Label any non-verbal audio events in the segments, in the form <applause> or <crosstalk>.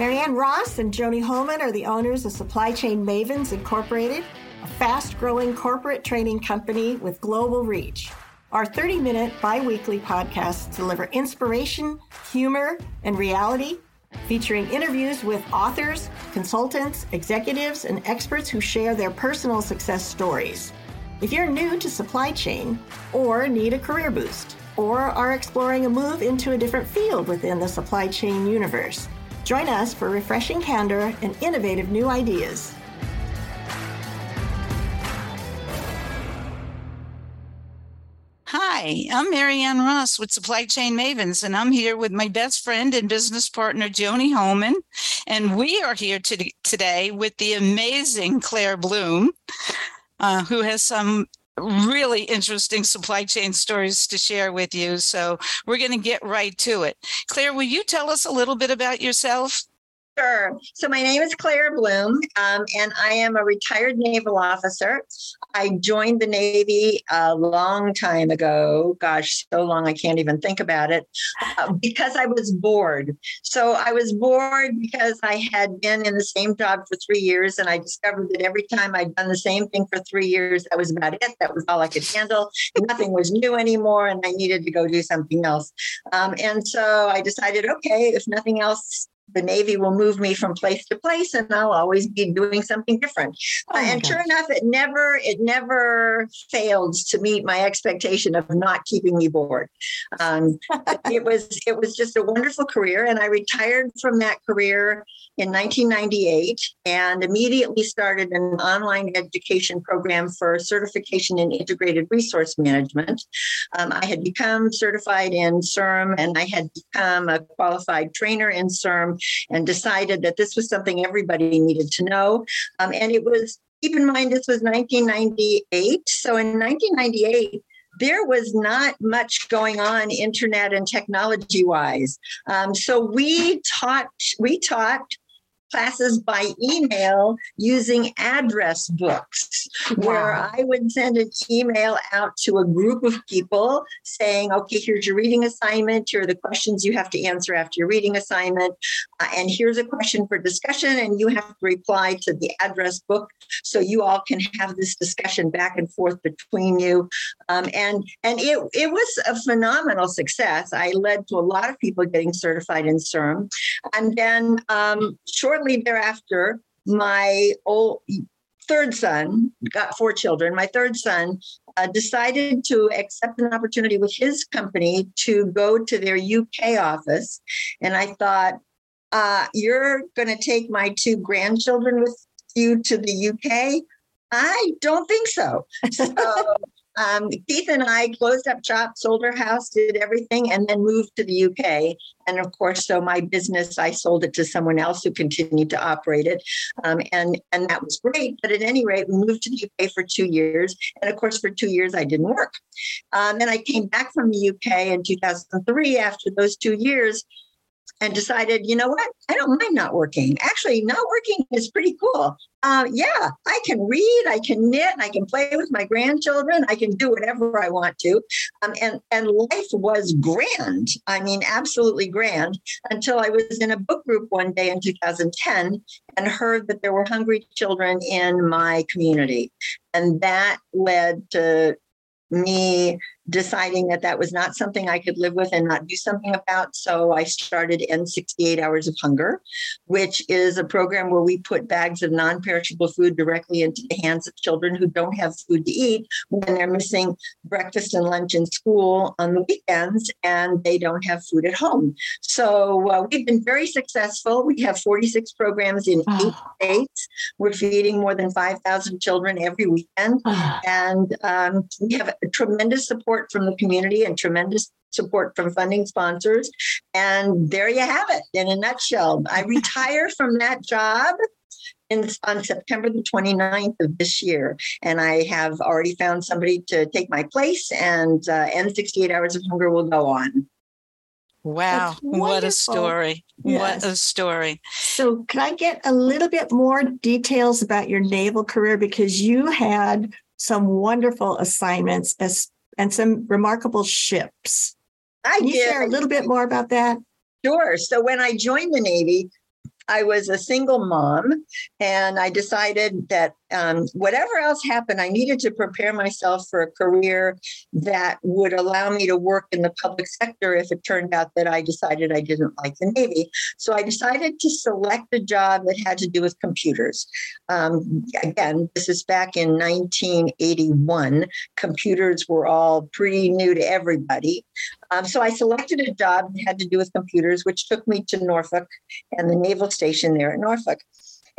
Marianne Ross and Joni Holman are the owners of Supply Chain Mavens Incorporated, a fast growing corporate training company with global reach. Our 30 minute bi weekly podcasts deliver inspiration, humor, and reality, featuring interviews with authors, consultants, executives, and experts who share their personal success stories. If you're new to supply chain or need a career boost, or are exploring a move into a different field within the supply chain universe, join us for refreshing candor and innovative new ideas. Hi, I'm Marianne Ross with Supply Chain Mavens, and I'm here with my best friend and business partner, Joni Holman. And we are here to, today with the amazing Claire Bloom, uh, who has some really interesting supply chain stories to share with you. So we're going to get right to it. Claire, will you tell us a little bit about yourself? Sure. So my name is Claire Bloom, um, and I am a retired naval officer. I joined the Navy a long time ago. Gosh, so long I can't even think about it uh, because I was bored. So I was bored because I had been in the same job for three years, and I discovered that every time I'd done the same thing for three years, that was about it. That was all I could handle. Nothing was new anymore, and I needed to go do something else. Um, and so I decided, okay, if nothing else the Navy will move me from place to place, and I'll always be doing something different. Oh and gosh. sure enough, it never it never failed to meet my expectation of not keeping me bored. Um, <laughs> it was it was just a wonderful career, and I retired from that career in 1998 and immediately started an online education program for certification in integrated resource management. Um, I had become certified in CIRM and I had become a qualified trainer in CIRM and decided that this was something everybody needed to know. Um, and it was, keep in mind, this was 1998. So in 1998, there was not much going on internet and technology wise um, so we taught we taught classes by email using address books, wow. where I would send an email out to a group of people saying, okay, here's your reading assignment. Here are the questions you have to answer after your reading assignment. Uh, and here's a question for discussion, and you have to reply to the address book so you all can have this discussion back and forth between you. Um, and and it, it was a phenomenal success. I led to a lot of people getting certified in CIRM. And then um, shortly shortly thereafter, my old third son got four children. My third son uh, decided to accept an opportunity with his company to go to their UK office. And I thought, uh, you're going to take my two grandchildren with you to the UK? I don't think so. So um, Keith and I closed up shop, sold our house, did everything, and then moved to the UK. And of course, so my business, I sold it to someone else who continued to operate it, um, and and that was great. But at any rate, we moved to the UK for two years, and of course, for two years I didn't work. Um, and I came back from the UK in 2003 after those two years and decided, you know what? I don't mind not working. Actually, not working is pretty cool. Uh, yeah, I can read, I can knit, I can play with my grandchildren, I can do whatever I want to. Um, and, and life was grand. I mean, absolutely grand until I was in a book group one day in 2010 and heard that there were hungry children in my community. And that led to me deciding that that was not something I could live with and not do something about. So I started End 68 Hours of Hunger, which is a program where we put bags of non perishable food directly into the hands of children who don't have food to eat when they're missing breakfast and lunch in school on the weekends and they don't have food at home. So uh, we've been very successful. We have 46 programs in eight states. We're feeding more than 5,000 children every weekend. and um, we have tremendous support support from the community and tremendous support from funding sponsors. And there you have it in a nutshell. I <laughs> retire from that job in, on September the 29th of this year. And I have already found somebody to take my place, and uh, End 68 Hours of Hunger will go on. Wow, what a story. Yes. What a story. So, can I get a little bit more details about your naval career? Because you had some wonderful assignments as and some remarkable ships. I Can you did. share a little bit <laughs> more about that? Sure. So when I joined the Navy, I was a single mom, and I decided that um, whatever else happened, I needed to prepare myself for a career that would allow me to work in the public sector if it turned out that I decided I didn't like the Navy. So I decided to select a job that had to do with computers. Um, again, this is back in 1981. Computers were all pretty new to everybody. Um, so I selected a job that had to do with computers, which took me to Norfolk and the naval station there at Norfolk.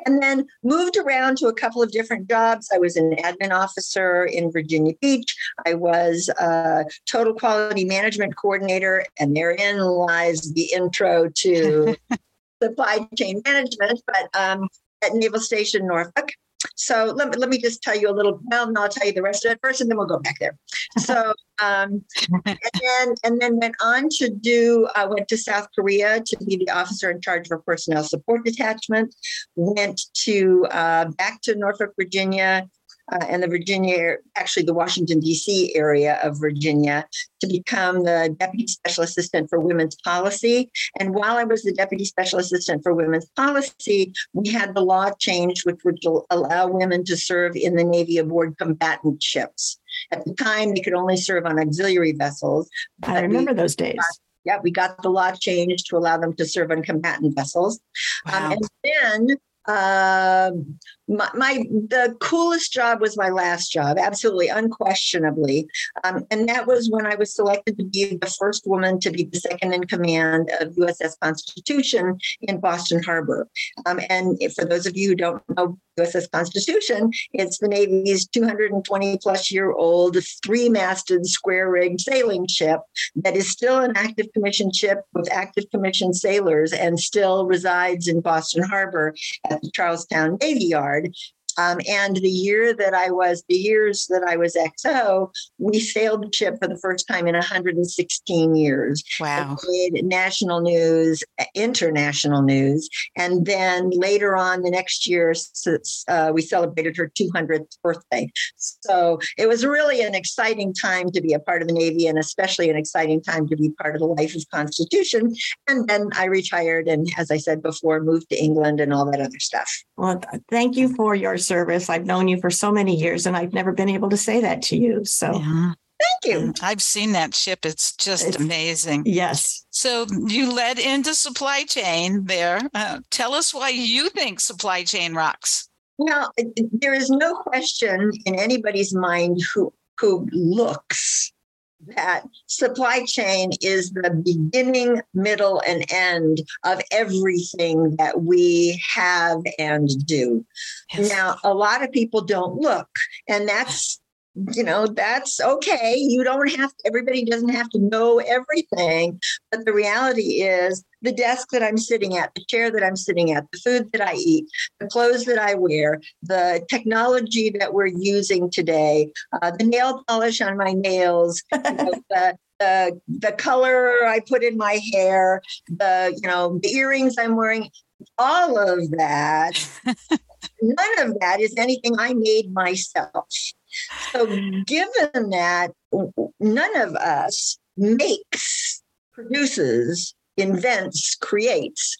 And then moved around to a couple of different jobs. I was an admin officer in Virginia Beach. I was a total quality management coordinator, and therein lies the intro to <laughs> supply chain management. But um, at Naval Station Norfolk, so let me, let me just tell you a little, well, no, I'll tell you the rest of it first and then we'll go back there. <laughs> So, um, and then, and then went on to do, I uh, went to South Korea to be the officer in charge of a personnel support detachment, went to, uh, back to Norfolk, Virginia, uh, and the Virginia, actually the Washington, D.C. area of Virginia to become the Deputy Special Assistant for Women's Policy. And while I was the Deputy Special Assistant for Women's Policy, we had the law changed, which would allow women to serve in the Navy aboard combatant ships. At the time, they could only serve on auxiliary vessels. I remember those days. yeah, we got the law changed to allow them to serve on combatant vessels. Um, wow. Um, and then um, my, my, the coolest job was my last job, absolutely, unquestionably, um, and that was when I was selected to be the first woman to be the second in command of USS Constitution in Boston Harbor. Um, and for those of you who don't know USS Constitution, it's the Navy's 220 plus year old, three masted, square rigged sailing ship that is still an active commission ship with active commission sailors and still resides in Boston Harbor at the Charlestown Navy Yard hard um, and the year that I was, the years that I was XO, we sailed the ship for the first time in 116 years. Wow. made national news, international news. And then later on the next year, uh, we celebrated her 200th birthday. So it was really an exciting time to be a part of the Navy and especially an exciting time to be part of the life of Constitution. And then I retired and, as I said before, moved to England and all that other stuff. Well, thank you for your service. I've known you for so many years and I've never been able to say that to you. So yeah. Thank you. I've seen that ship. It's just it's, amazing. Yes. So you led into supply chain there. Uh, tell us why you think supply chain rocks. Well, there is no question in anybody's mind who who looks that supply chain is the beginning, middle, and end of everything that we have and do. Yes. Now, a lot of people don't look, and that's you know that's okay. You don't have everybody doesn't have to know everything but the reality is the desk that i'm sitting at the chair that i'm sitting at the food that i eat the clothes that i wear the technology that we're using today uh, the nail polish on my nails you know, <laughs> the, the, the color i put in my hair the you know the earrings i'm wearing all of that <laughs> none of that is anything i made myself so, given that none of us makes, produces, invents, creates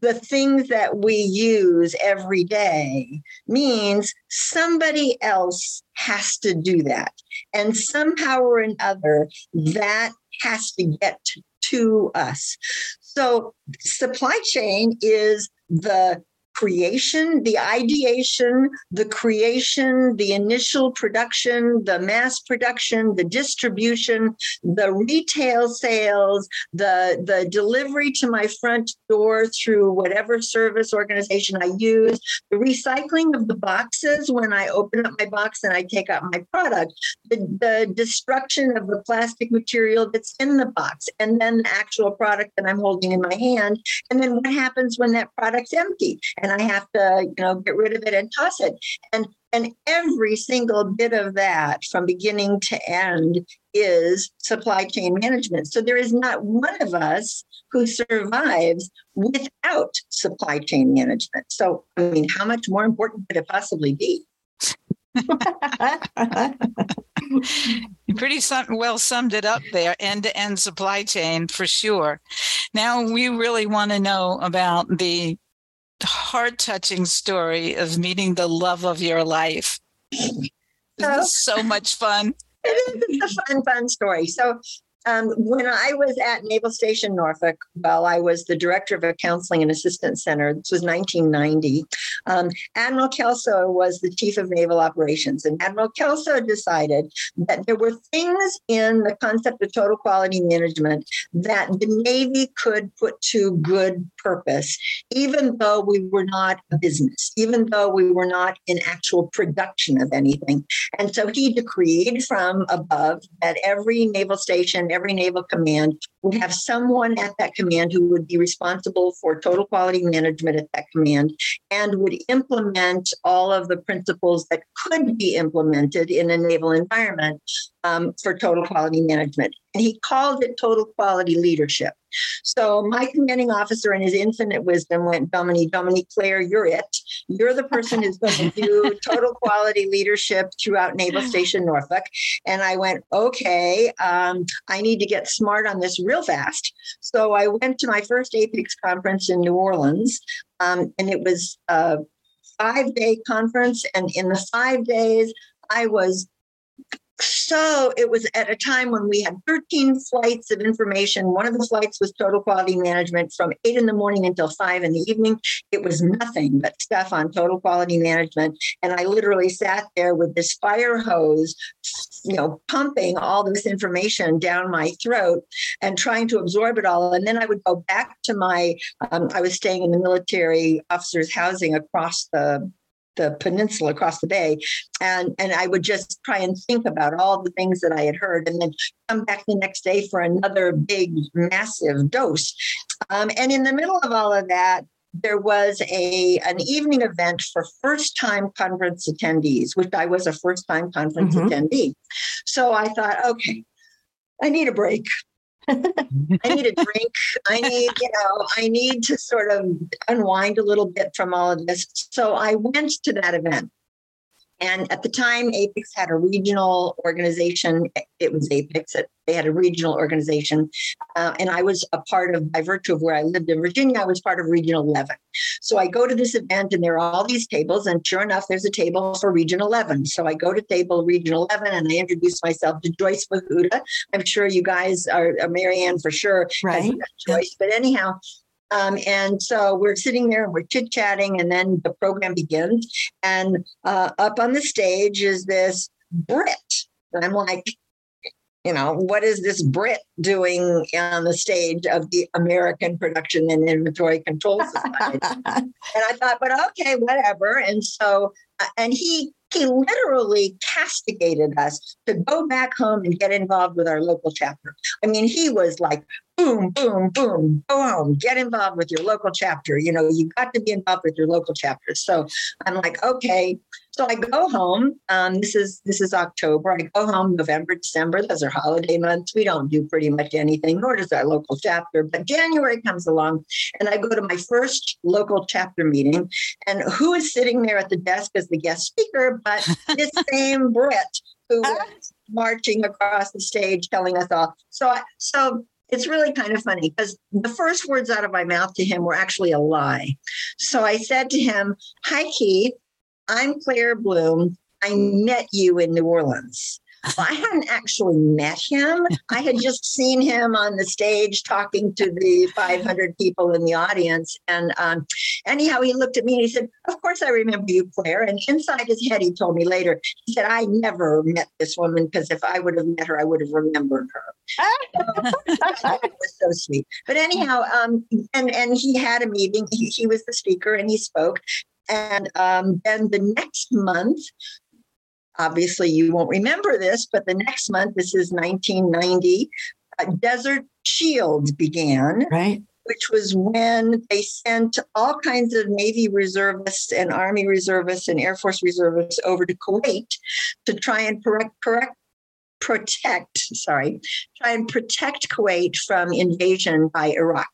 the things that we use every day means somebody else has to do that. And somehow or another, that has to get to us. So, supply chain is the creation, the ideation, the creation, the initial production, the mass production, the distribution, the retail sales, the, the delivery to my front door through whatever service organization I use, the recycling of the boxes when I open up my box and I take out my product, the, the destruction of the plastic material that's in the box, and then the actual product that I'm holding in my hand. And then what happens when that product's empty? And and I have to, you know, get rid of it and toss it. And and every single bit of that from beginning to end is supply chain management. So there is not one of us who survives without supply chain management. So I mean, how much more important could it possibly be? <laughs> pretty well summed it up there end to end supply chain for sure Now we really want to know about the heart touching story of meeting the love of your life. This is so much fun. It is a fun, fun story. So um, when I was at Naval Station Norfolk, while I was the director of a counseling and assistance center, this was 1990, um, Admiral Kelso was the chief of naval operations. And Admiral Kelso decided that there were things in the concept of total quality management that the Navy could put to good purpose, even though we were not a business, even though we were not in actual production of anything. And so he decreed from above that every naval station every naval command would have someone at that command who would be responsible for total quality management at that command and would implement all of the principles that could be implemented in a naval environment um, for total quality management. And he called it total quality leadership. So my commanding officer, in his infinite wisdom, went, Dominique, Dominique Claire, you're it. You're the person who's going to do <laughs> total quality leadership throughout Naval Station Norfolk. And I went, okay, um, I need to get smart on this real fast. So I went to my first APICS conference in New Orleans, um, and it was a five day conference. And in the five days, I was so it was at a time when we had 13 flights of information. One of the flights was total quality management from eight in the morning until five in the evening. It was nothing but stuff on total quality management. And I literally sat there with this fire hose, you know, pumping all this information down my throat and trying to absorb it all. And then I would go back to my, um, I was staying in the military officers' housing across the the peninsula across the bay and and i would just try and think about all the things that i had heard and then come back the next day for another big massive dose um, and in the middle of all of that there was a an evening event for first time conference attendees which i was a first time conference mm-hmm. attendee so i thought okay i need a break I need a drink. I need, you know, I need to sort of unwind a little bit from all of this. So I went to that event. And at the time, APICS had a regional organization. It was APICS. They had a regional organization. Uh, and I was a part of, by virtue of where I lived in Virginia, I was part of Region 11. So I go to this event and there are all these tables. And sure enough, there's a table for Region 11. So I go to table Region 11 and I introduce myself to Joyce Wahuta. I'm sure you guys are, are Marianne for sure. Right. Joyce. But anyhow, um, and so we're sitting there and we're chit chatting, and then the program begins. And uh, up on the stage is this Brit. And I'm like, you know, what is this Brit doing on the stage of the American Production and Inventory Control <laughs> Society? and I thought, but okay, whatever. And so, uh, and he he literally castigated us to go back home and get involved with our local chapter. I mean, he was like, boom, boom, boom, go home, get involved with your local chapter. You know, you got to be involved with your local chapter. So I'm like, okay. So I go home. Um, this is this is October. I go home November, December. Those are holiday months. We don't do pretty much anything, nor does our local chapter. But January comes along, and I go to my first local chapter meeting. And who is sitting there at the desk as the guest speaker? But <laughs> this same Brit who was marching across the stage, telling us all. So, I, so it's really kind of funny because the first words out of my mouth to him were actually a lie. So I said to him, Hi, Keith. I'm Claire Bloom. I met you in New Orleans. I hadn't actually met him. I had just seen him on the stage talking to the 500 people in the audience. And um, anyhow, he looked at me and he said, Of course, I remember you, Claire. And inside his head, he told me later, he said, I never met this woman because if I would have met her, I would have remembered her. it was so sweet. But anyhow, um, and, and he had a meeting. He, he was the speaker and he spoke. And um, then the next month, obviously you won't remember this, but the next month, this is 1990, uh, Desert Shield began. Right. Which was when they sent all kinds of Navy reservists and Army reservists and Air Force reservists over to Kuwait to try and correct, correct protect, sorry, try and protect Kuwait from invasion by Iraq.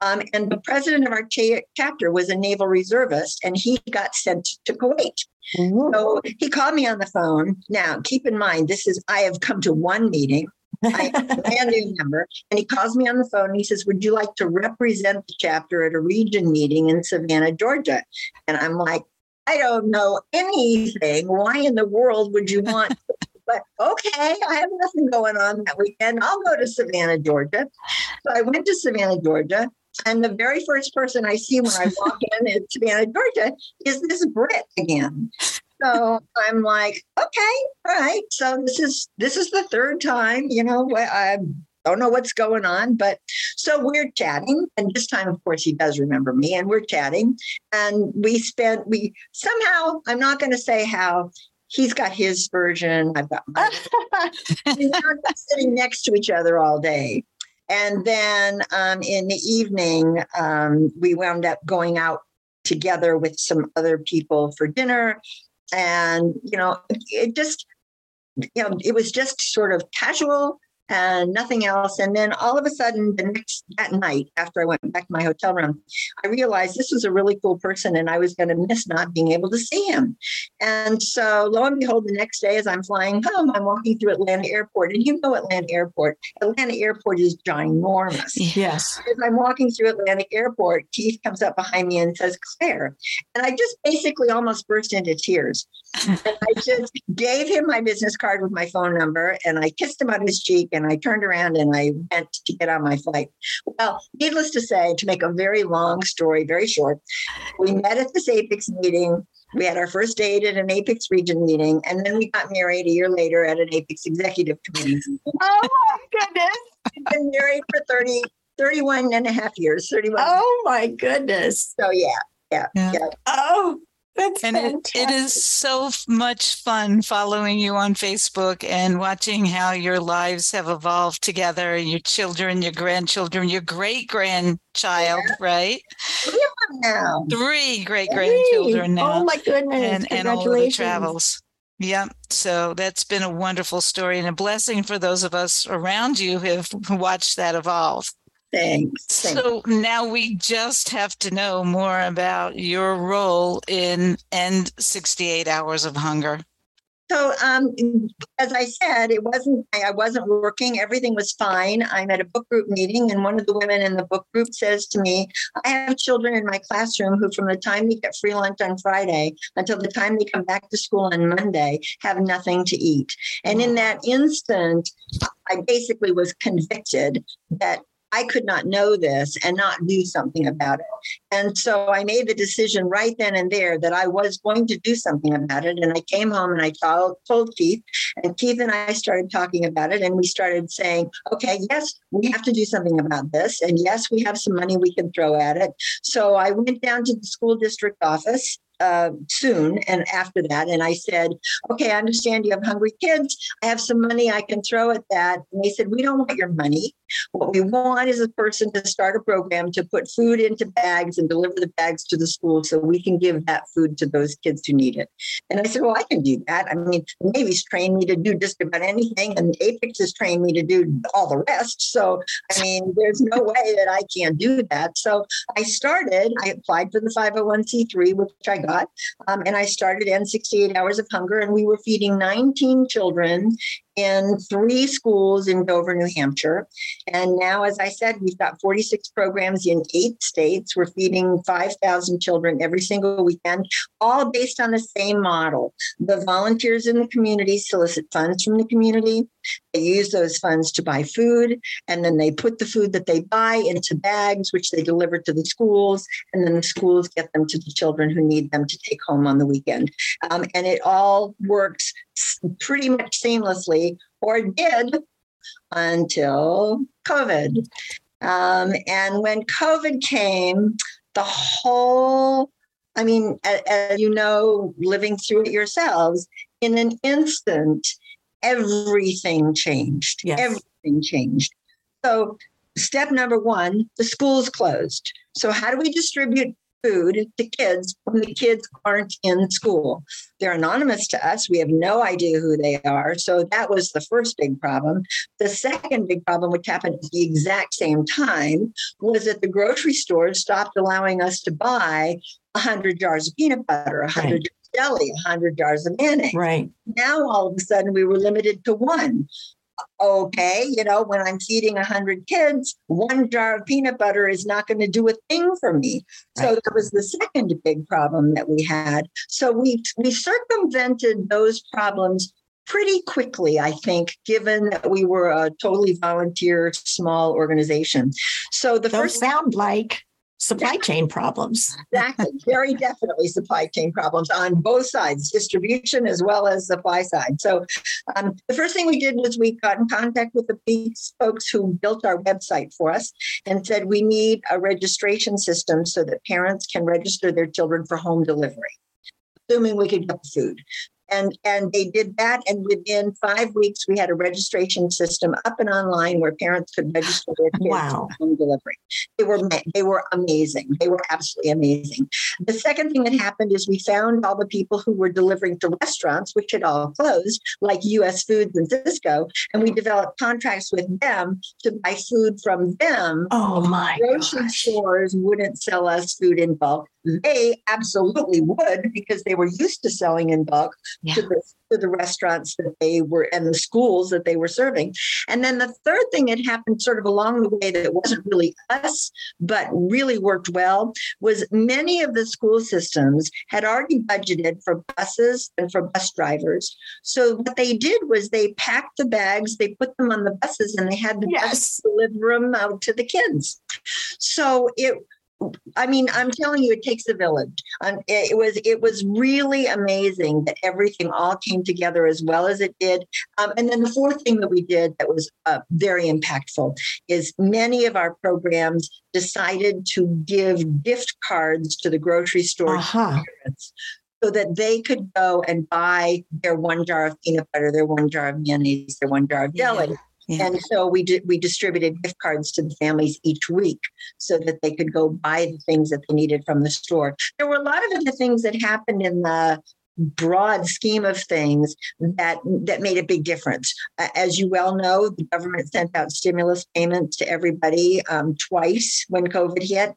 Um, and the president of our cha- chapter was a naval reservist, and he got sent to Kuwait. Mm-hmm. So he called me on the phone. Now, keep in mind, this is I have come to one meeting. I am a <laughs> brand new member. And he calls me on the phone and he says, Would you like to represent the chapter at a region meeting in Savannah, Georgia? And I'm like, I don't know anything. Why in the world would you want? But okay, I have nothing going on that weekend. I'll go to Savannah, Georgia. So I went to Savannah, Georgia. And the very first person I see when I walk <laughs> in in Savannah, Georgia, is this Brit again. So I'm like, okay, all right. So this is this is the third time, you know, I don't know what's going on, but so we're chatting, and this time, of course, he does remember me, and we're chatting, and we spent we somehow I'm not going to say how he's got his version, I've got mine. <laughs> we're sitting next to each other all day. And then um, in the evening, um, we wound up going out together with some other people for dinner. And, you know, it just, you know, it was just sort of casual and nothing else. And then all of a sudden, the next that night, after I went back to my hotel room, I realized this was a really cool person, and I was going to miss not being able to see him. And so, lo and behold, the next day, as I'm flying home, I'm walking through Atlanta Airport, and you know Atlanta Airport. Atlanta Airport is ginormous. <laughs> Yes. As I'm walking through Atlanta Airport, Keith comes up behind me and says, "Claire," and I just basically almost burst into tears. And I just gave him my business card with my phone number, and I kissed him on his cheek and I turned around and I went to get on my flight. Well, needless to say, to make a very long story very short, we met at this APICS meeting. We had our first date at an APICS region meeting, and then we got married a year later at an APICS executive committee meeting. Oh my goodness. We've been married for 30, 31 and a half years. 31. Oh my goodness. So yeah, yeah, Yeah. yeah. Oh, that's and it, it is so much fun following you on Facebook and watching how your lives have evolved together, your children, your grandchildren, your great grandchild, right? Three now. Three great grandchildren now. Oh my goodness. and, and all the travels. Yep. So that's been a wonderful story and a blessing for those of us around you who have watched that evolve. Thanks. So now we just have to know more about your role in End 68 Hours of Hunger. So, um, as I said, it wasn't. I wasn't working. Everything was fine. I'm at a book group meeting, and one of the women in the book group says to me, "I have children in my classroom who, from the time we get free lunch on Friday until the time they come back to school on Monday, have nothing to eat." And in that instant, I basically was convicted that I could not know this and not do something about it. And so I made the decision right then and there that I was going to do something about it. And I came home and I told, told Keith, and Keith and I started talking about it. And we started saying, okay, yes, we have to do something about this. And yes, we have some money we can throw at it. So I went down to the school district office uh, soon and after that. And I said, okay, I understand you have hungry kids. I have some money I can throw at that. And they said, we don't want your money. What we want is a person to start a program to put food into bags and deliver the bags to the school so we can give that food to those kids who need it. And I said, Well, I can do that. I mean, the Navy's trained me to do just about anything, and APICS has trained me to do all the rest. So, I mean, there's no way that I can't do that. So I started, I applied for the 501c3, which I got, um, and I started End 68 Hours of Hunger, and we were feeding 19 children in three schools in Dover, New Hampshire. And now, as I said, we've got 46 programs in eight states. We're feeding 5,000 children every single weekend, all based on the same model. The volunteers in the community solicit funds from the community. They use those funds to buy food, and then they put the food that they buy into bags, which they deliver to the schools, and then the schools get them to the children who need them to take home on the weekend. Um, and it all works pretty much seamlessly, or did until COVID. Um, and when COVID came, the whole, I mean, as, you know, living through it yourselves, in an instant, everything changed. Yes. Everything changed. So, step number one the schools closed. So, how do we distribute food to kids when the kids aren't in school? They're anonymous to us. We have no idea who they are. So, that was the first big problem. The second big problem, which happened at the exact same time, was that the grocery stores stopped allowing us to buy 100 jars of peanut butter, 100 Right. jars of jelly, 100 jars of mayonnaise Right. now all of a sudden we were limited to one okay, you know, when I'm feeding 100 kids, one jar of peanut butter is not going to do a thing for me. So right. that was the second big problem that we had. So we we circumvented those problems pretty quickly, I think, given that we were a totally volunteer small organization. So the Those first sound like supply chain problems. exactly. Very definitely supply chain problems on both sides, distribution as well as supply side. So um, the first thing we did was we got in contact with the folks who built our website for us and said we need a registration system so that parents can register their children for home delivery assuming we could get the food and and they did that and within five weeks we had a registration system up and online where parents could register their <gasps> kids wow. for home delivery. They were they were amazing. They were absolutely amazing. The second thing that happened is we found all the people who were delivering to restaurants which had all closed like us foods and Sysco and we developed contracts with them to buy food from them. Oh my grocery gosh. stores wouldn't sell us food in bulk Mm-hmm. they absolutely would because they were used to selling in bulk yeah. to, the, to the restaurants that they were and the schools that they were serving. And then the third thing that happened sort of along the way that wasn't really us, but really worked well was many of the school systems had already budgeted for buses and for bus drivers. So what they did was they packed the bags, they put them on the buses, and they had the yes. bus deliver them out to the kids. So it I mean, I'm telling you, it takes a village. Um, it was it was really amazing that everything all came together as well as it did. Um, and then the fourth thing that we did that was uh, very impactful is many of our programs decided to give gift cards to the grocery store uh-huh. so that they could go and buy their one jar of peanut butter, their one jar of mayonnaise, their one jar of jelly. Yeah yeah. And so we did, we distributed gift cards to the families each week so that they could go buy the things that they needed from the store. There were a lot of other things that happened in the broad scheme of things that that made a big difference. As you well know, the government sent out stimulus payments to everybody um, twice when COVID hit.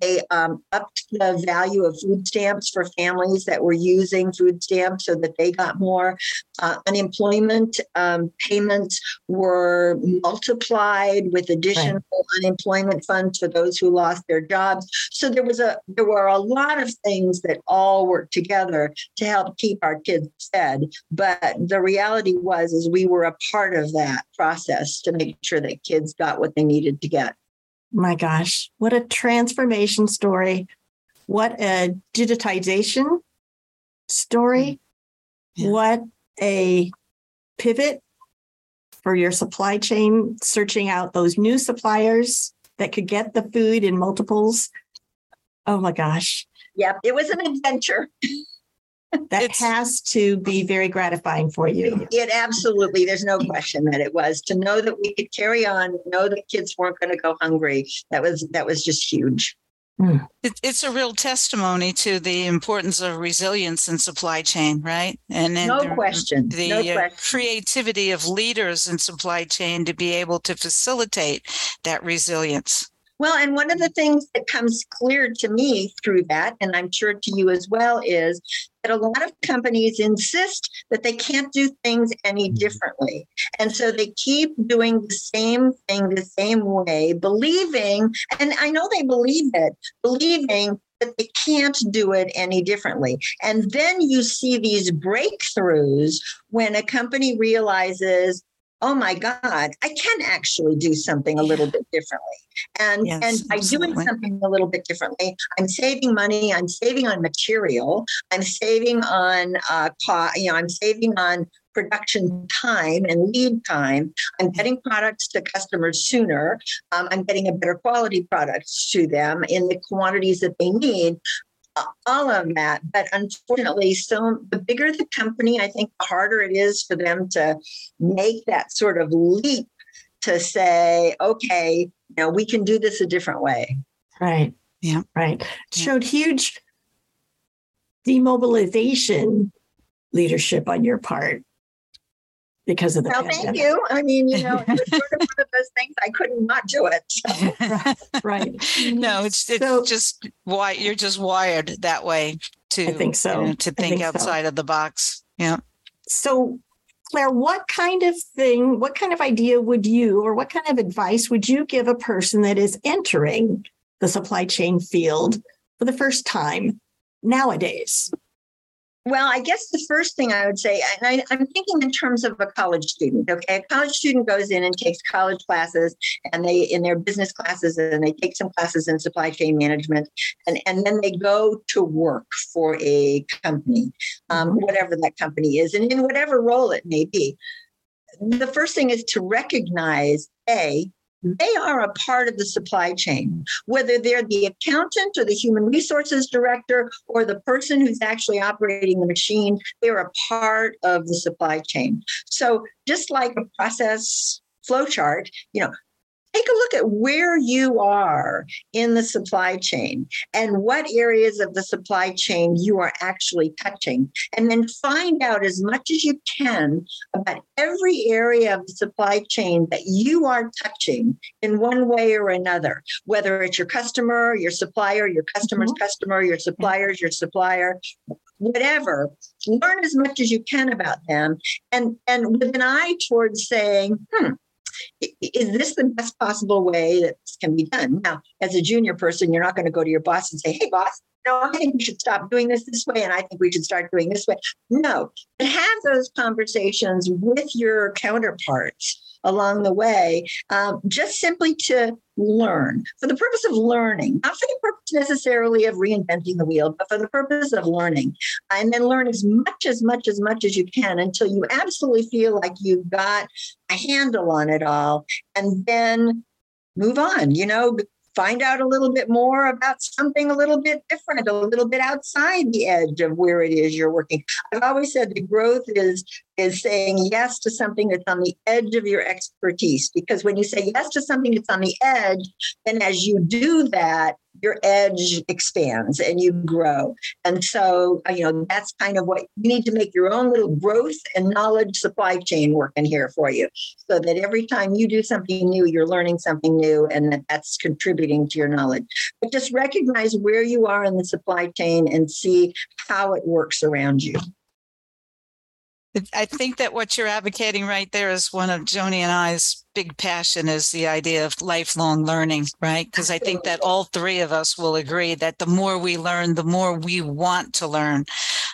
They um, upped the value of food stamps for families that were using food stamps so that they got more. Uh, unemployment um, payments were multiplied with additional right. unemployment funds for those who lost their jobs. So there was a there were a lot of things that all worked together to help help keep our kids fed. But the reality was is we were a part of that process to make sure that kids got what they needed to get. My gosh, what a transformation story. What a digitization story. Yeah. What a pivot for your supply chain, searching out those new suppliers that could get the food in multiples. Oh my gosh. Yep, it was an adventure. that it's, has to be very gratifying for you. It absolutely, there's no question that it was to know that we could carry on, know that kids weren't going to go hungry. That was that was just huge. Mm. It, it's a real testimony to the importance of resilience in supply chain, right? And, and no the, question. The no uh, question. creativity of leaders in supply chain to be able to facilitate that resilience. Well, and one of the things that comes clear to me through that, and I'm sure to you as well, is that a lot of companies insist that they can't do things any mm-hmm. differently. And so they keep doing the same thing the same way, believing, and I know they believe it, believing that they can't do it any differently. And then you see these breakthroughs when a company realizes, oh my God, I can actually do something a little bit differently. And yes, and by absolutely. doing something a little bit differently, I'm saving money. I'm saving on material. I'm saving on uh, cost. You know, I'm saving on production time and lead time. I'm getting products to customers sooner. Um, I'm getting a better quality products to them in the quantities that they need all of that. But unfortunately, so the bigger the company, I think the harder it is for them to make that sort of leap to say, okay, you know, we can do this a different way. Right. Yeah. Right. Showed huge demobilization leadership on your part because of the well, pandemic. thank you. I mean, you know, <laughs> it's sort of one of those things I couldn't not do it. So. <laughs> right. No, it's it's so, just why you're just wired that way to I think so. You know, to think, think outside so. of the box. Yeah. So Claire, what kind of thing, what kind of idea would you, or what kind of advice would you give a person that is entering the supply chain field for the first time nowadays? Well, I guess the first thing I would say, and I, am thinking in terms of a college student. Okay, a college student goes in and takes college classes, and they in their business classes, and they take some classes in supply chain management, and and then they go to work for a company, um, mm-hmm. whatever that company is, and in whatever role it may be. The first thing is to recognize a they are a part of the supply chain, whether they're the accountant or the human resources director or the person who's actually operating the machine, they're a part of the supply chain. So just like a process flowchart, you know, take a look at where you are in the supply chain and what areas of the supply chain you are actually touching. And then find out as much as you can about every area of the supply chain that you are touching in one way or another, whether it's your customer, your supplier, your customer's mm-hmm. customer, your supplier's your supplier, whatever learn as much as you can about them and and with an eye towards saying hmm is this the best possible way that this can be done? Now, as a junior person, you're not going to go to your boss and say, hey, boss, no, I think we should stop doing this this way, and I think we should start doing this way. No, but have those conversations with your counterparts along the way, um, just simply to learn for the purpose of learning, not for the purpose necessarily of reinventing the wheel, but for the purpose of learning. And then learn as much, as much, as much as you can until you absolutely feel like you've got a handle on it all. And then move on, you know, find out a little bit more about something a little bit different, a little bit outside the edge of where it is you're working. I've always said the growth is is saying yes to something that's on the edge of your expertise. Because when you say yes to something that's on the edge, then as you do that, your edge expands and you grow. And so, uh, you know, that's kind of what you need to make your own little growth and knowledge supply chain working here for you. So that every time you do something new, you're learning something new and that that's contributing to your knowledge. But just recognize where you are in the supply chain and see how it works around you. I think that what you're advocating right there is one of Joni and I's big passion is the idea of lifelong learning, right? Because I think that all three of us will agree that the more we learn, the more we want to learn.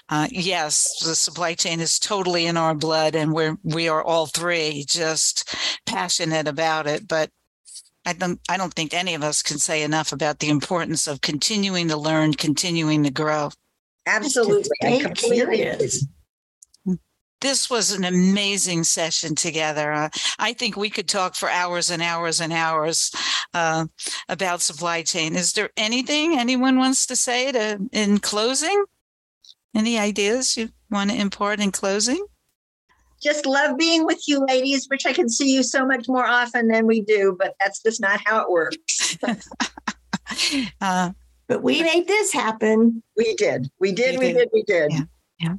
Uh, yes, the supply chain is totally in our blood, and we're we are all three just passionate about it. But I don't I don't think any of us can say enough about the importance of continuing to learn, continuing to grow. Absolutely, I completely agree this was an amazing session together. Uh, I think we could talk for hours and hours and hours uh, about supply chain. Is there anything anyone wants to say to in closing? Any ideas you want to impart in closing? Just love being with you, ladies. Which I can see you so much more often than we do, but that's just not how it works. <laughs> uh, but we made this happen. We did. We did. We, we did. did. We did. Yeah. yeah.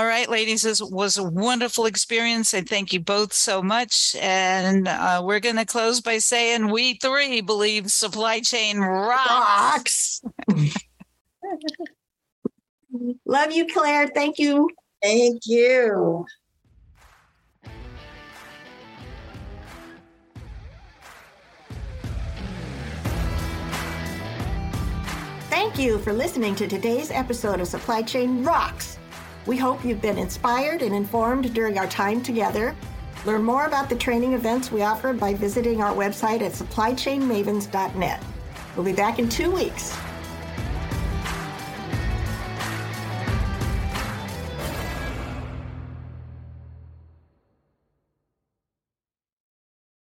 All right, ladies, this was a wonderful experience. and thank you both so much. And uh, we're going to close by saying we three believe supply chain rocks. rocks. Love you, Claire. Thank you. Thank you. Thank you for listening to today's episode of Supply Chain Rocks. We hope you've been inspired and informed during our time together. Learn more about the training events we offer by visiting our website at supplychainmavens.net. We'll be back in two weeks.